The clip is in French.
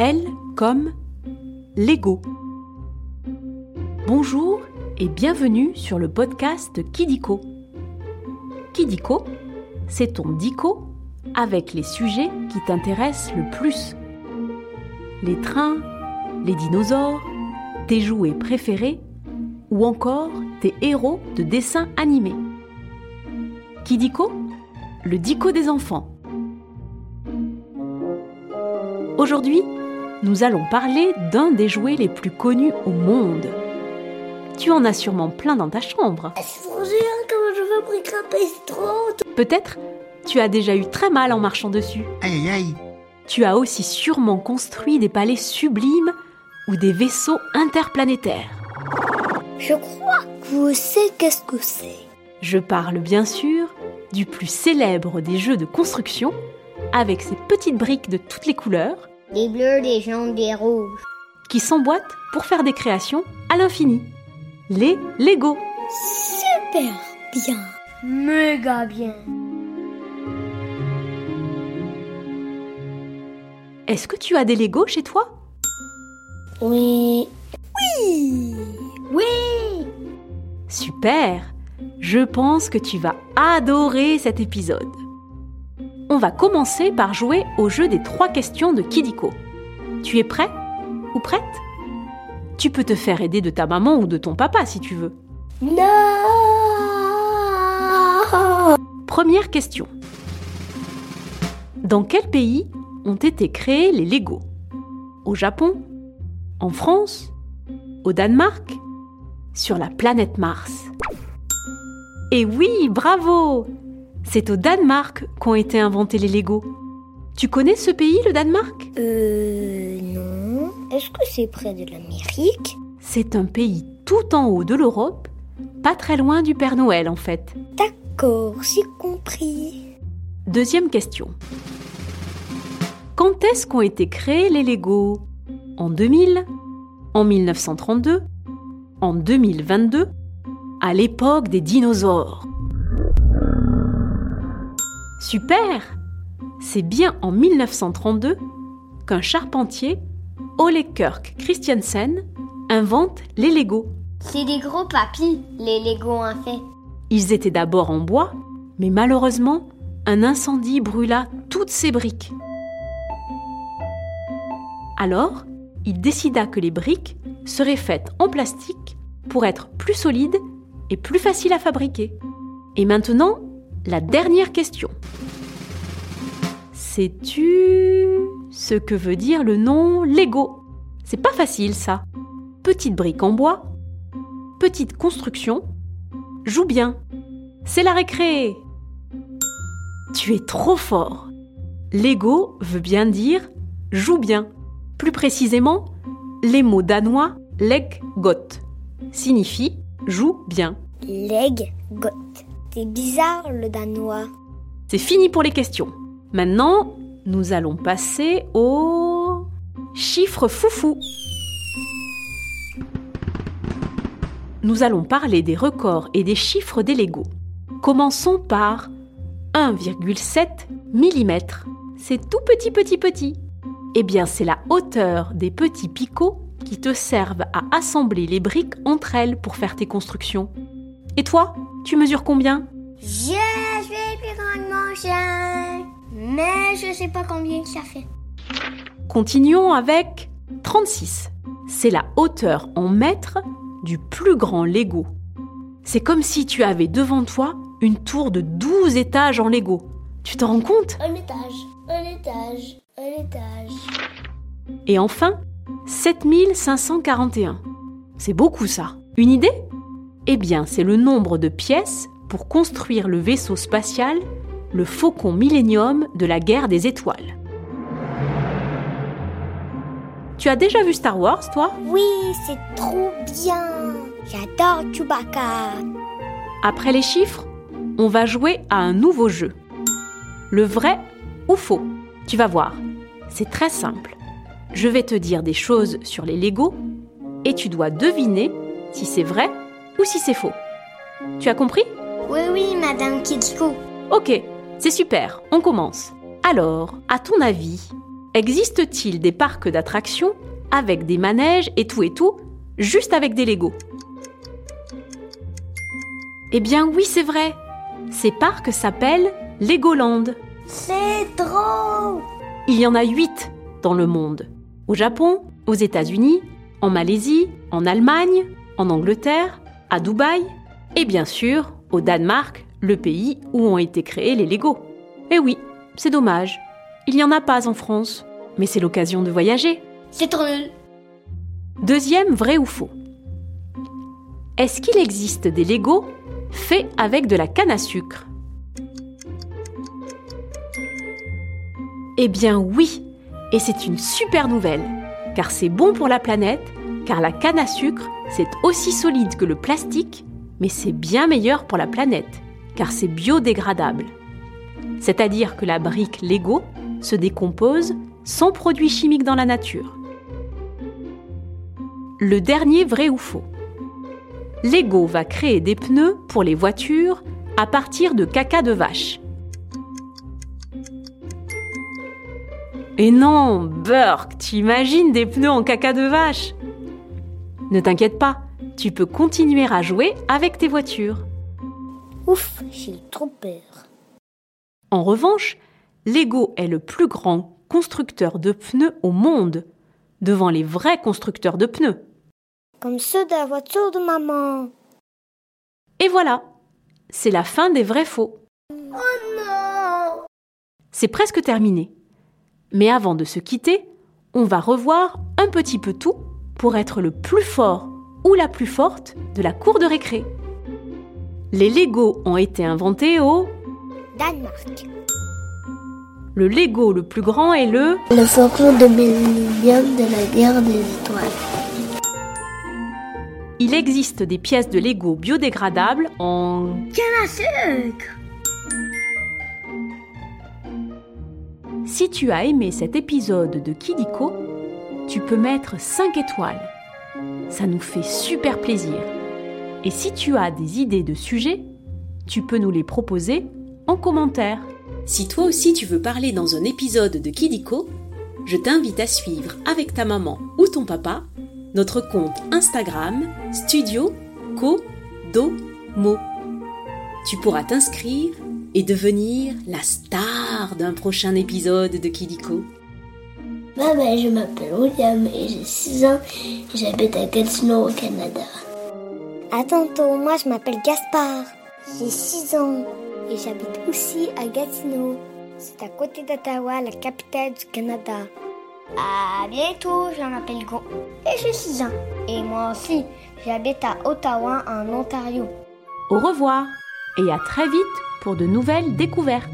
L comme Lego. Bonjour et bienvenue sur le podcast Kidiko. Kidiko, c'est ton dico avec les sujets qui t'intéressent le plus. Les trains, les dinosaures, tes jouets préférés ou encore tes héros de dessins animés. Kidiko, le dico des enfants. Aujourd'hui, nous allons parler d'un des jouets les plus connus au monde. Tu en as sûrement plein dans ta chambre. Peut-être tu as déjà eu très mal en marchant dessus. Aïe aïe aïe. Tu as aussi sûrement construit des palais sublimes ou des vaisseaux interplanétaires. Je crois que je sais qu'est-ce que c'est. Je parle bien sûr du plus célèbre des jeux de construction, avec ses petites briques de toutes les couleurs, Des bleus, des jaunes, des rouges. qui s'emboîtent pour faire des créations à l'infini. Les Lego. Super bien. Méga bien. Est-ce que tu as des Lego chez toi? Oui. Oui. Oui. Super Je pense que tu vas adorer cet épisode. On va commencer par jouer au jeu des trois questions de Kidiko. Tu es prêt ou prête? Tu peux te faire aider de ta maman ou de ton papa si tu veux. Non. Première question. Dans quel pays ont été créés les Lego Au Japon? En France? Au Danemark? Sur la planète Mars? Et oui, bravo C'est au Danemark qu'ont été inventés les Lego. Tu connais ce pays, le Danemark? Euh non. Est-ce que c'est près de l'Amérique? C'est un pays tout en haut de l'Europe, pas très loin du Père Noël en fait. D'accord, j'ai compris. Deuxième question. Quand est-ce qu'ont été créés les Lego En 2000 En 1932 En 2022 À l'époque des dinosaures Super C'est bien en 1932 qu'un charpentier, Ole Kirk Christiansen, invente les Lego. C'est des gros papis, les Lego en fait. Ils étaient d'abord en bois, mais malheureusement, un incendie brûla toutes ces briques. Alors, il décida que les briques seraient faites en plastique pour être plus solides et plus faciles à fabriquer. Et maintenant, la dernière question. Sais-tu ce que veut dire le nom Lego? C'est pas facile ça. Petite brique en bois, petite construction, joue bien. C'est la récré. Tu es trop fort. Lego veut bien dire joue bien. Plus précisément, les mots danois leg got signifient joue bien. Leg got. C'est bizarre le danois. C'est fini pour les questions. Maintenant, nous allons passer au chiffre foufou. Nous allons parler des records et des chiffres des Lego. Commençons par 1,7 mm. C'est tout petit petit petit. Eh bien, c'est la hauteur des petits picots qui te servent à assembler les briques entre elles pour faire tes constructions. Et toi, tu mesures combien Je suis plus grande mon chien. Mais je sais pas combien ça fait. Continuons avec 36. C'est la hauteur en mètres du plus grand Lego. C'est comme si tu avais devant toi une tour de 12 étages en Lego. Tu t'en rends compte Un étage, un étage, un étage. Et enfin, 7541. C'est beaucoup ça. Une idée? Eh bien, c'est le nombre de pièces pour construire le vaisseau spatial, le Faucon Millennium de la guerre des étoiles. Tu as déjà vu Star Wars, toi? Oui, c'est trop bien. J'adore Chewbacca. Après les chiffres, on va jouer à un nouveau jeu. Le vrai ou faux? Tu vas voir, c'est très simple. Je vais te dire des choses sur les Lego et tu dois deviner si c'est vrai ou si c'est faux. Tu as compris? Oui, oui, Madame Kidiko. Ok, c'est super, on commence. Alors, à ton avis, Existe-t-il des parcs d'attractions avec des manèges et tout et tout, juste avec des Legos? Eh bien oui, c'est vrai. Ces parcs s'appellent Legoland. C'est drôle Il y en a 8 dans le monde. Au Japon, aux États-Unis, en Malaisie, en Allemagne, en Angleterre, à Dubaï et bien sûr au Danemark, le pays où ont été créés les Legos. Eh oui, c'est dommage. Il n'y en a pas en France. Mais c'est l'occasion de voyager. C'est drôle Deuxième vrai ou faux. Est-ce qu'il existe des Legos faits avec de la canne à sucre? Eh bien oui, et c'est une super nouvelle, car c'est bon pour la planète, car la canne à sucre, c'est aussi solide que le plastique, mais c'est bien meilleur pour la planète, car c'est biodégradable. C'est-à-dire que la brique Lego se décompose sans produits chimiques dans la nature. Le dernier vrai ou faux. Lego va créer des pneus pour les voitures à partir de caca de vache. Et non, Burke, t'imagines des pneus en caca de vache? Ne t'inquiète pas, tu peux continuer à jouer avec tes voitures. Ouf, j'ai trop peur. En revanche, Lego est le plus grand constructeur de pneus au monde, devant les vrais constructeurs de pneus. Comme ceux de la voiture de maman. Et voilà, c'est la fin des vrais faux. Oh non C'est presque terminé. Mais avant de se quitter, on va revoir un petit peu tout pour être le plus fort ou la plus forte de la cour de récré. Les Lego ont été inventés au... Danemark. Le Lego le plus grand est le... Le faucon de Millennium de la guerre des étoiles. Il existe des pièces de Lego biodégradables en... Canne à sucre Si tu as aimé cet épisode de Kidiko, tu peux mettre 5 étoiles. Ça nous fait super plaisir. Et si tu as des idées de sujets, tu peux nous les proposer en commentaire. Si toi aussi tu veux parler dans un épisode de Kidiko, je t'invite à suivre avec ta maman ou ton papa notre compte Instagram Studio Co Do Mo. Tu pourras t'inscrire et devenir la star d'un prochain épisode de Kidiko. Maman, je m'appelle William et j'ai 6 ans et j'habite à Gatineau au Canada. Tantôt, moi je m'appelle Gaspard. J'ai 6 ans et j'habite aussi à Gatineau. C'est à côté d'Ottawa, la capitale du Canada. À bientôt, je m'appelle Go et j'ai 6 ans. Et moi aussi, j'habite à Ottawa en Ontario. Au revoir et à très vite pour de nouvelles découvertes.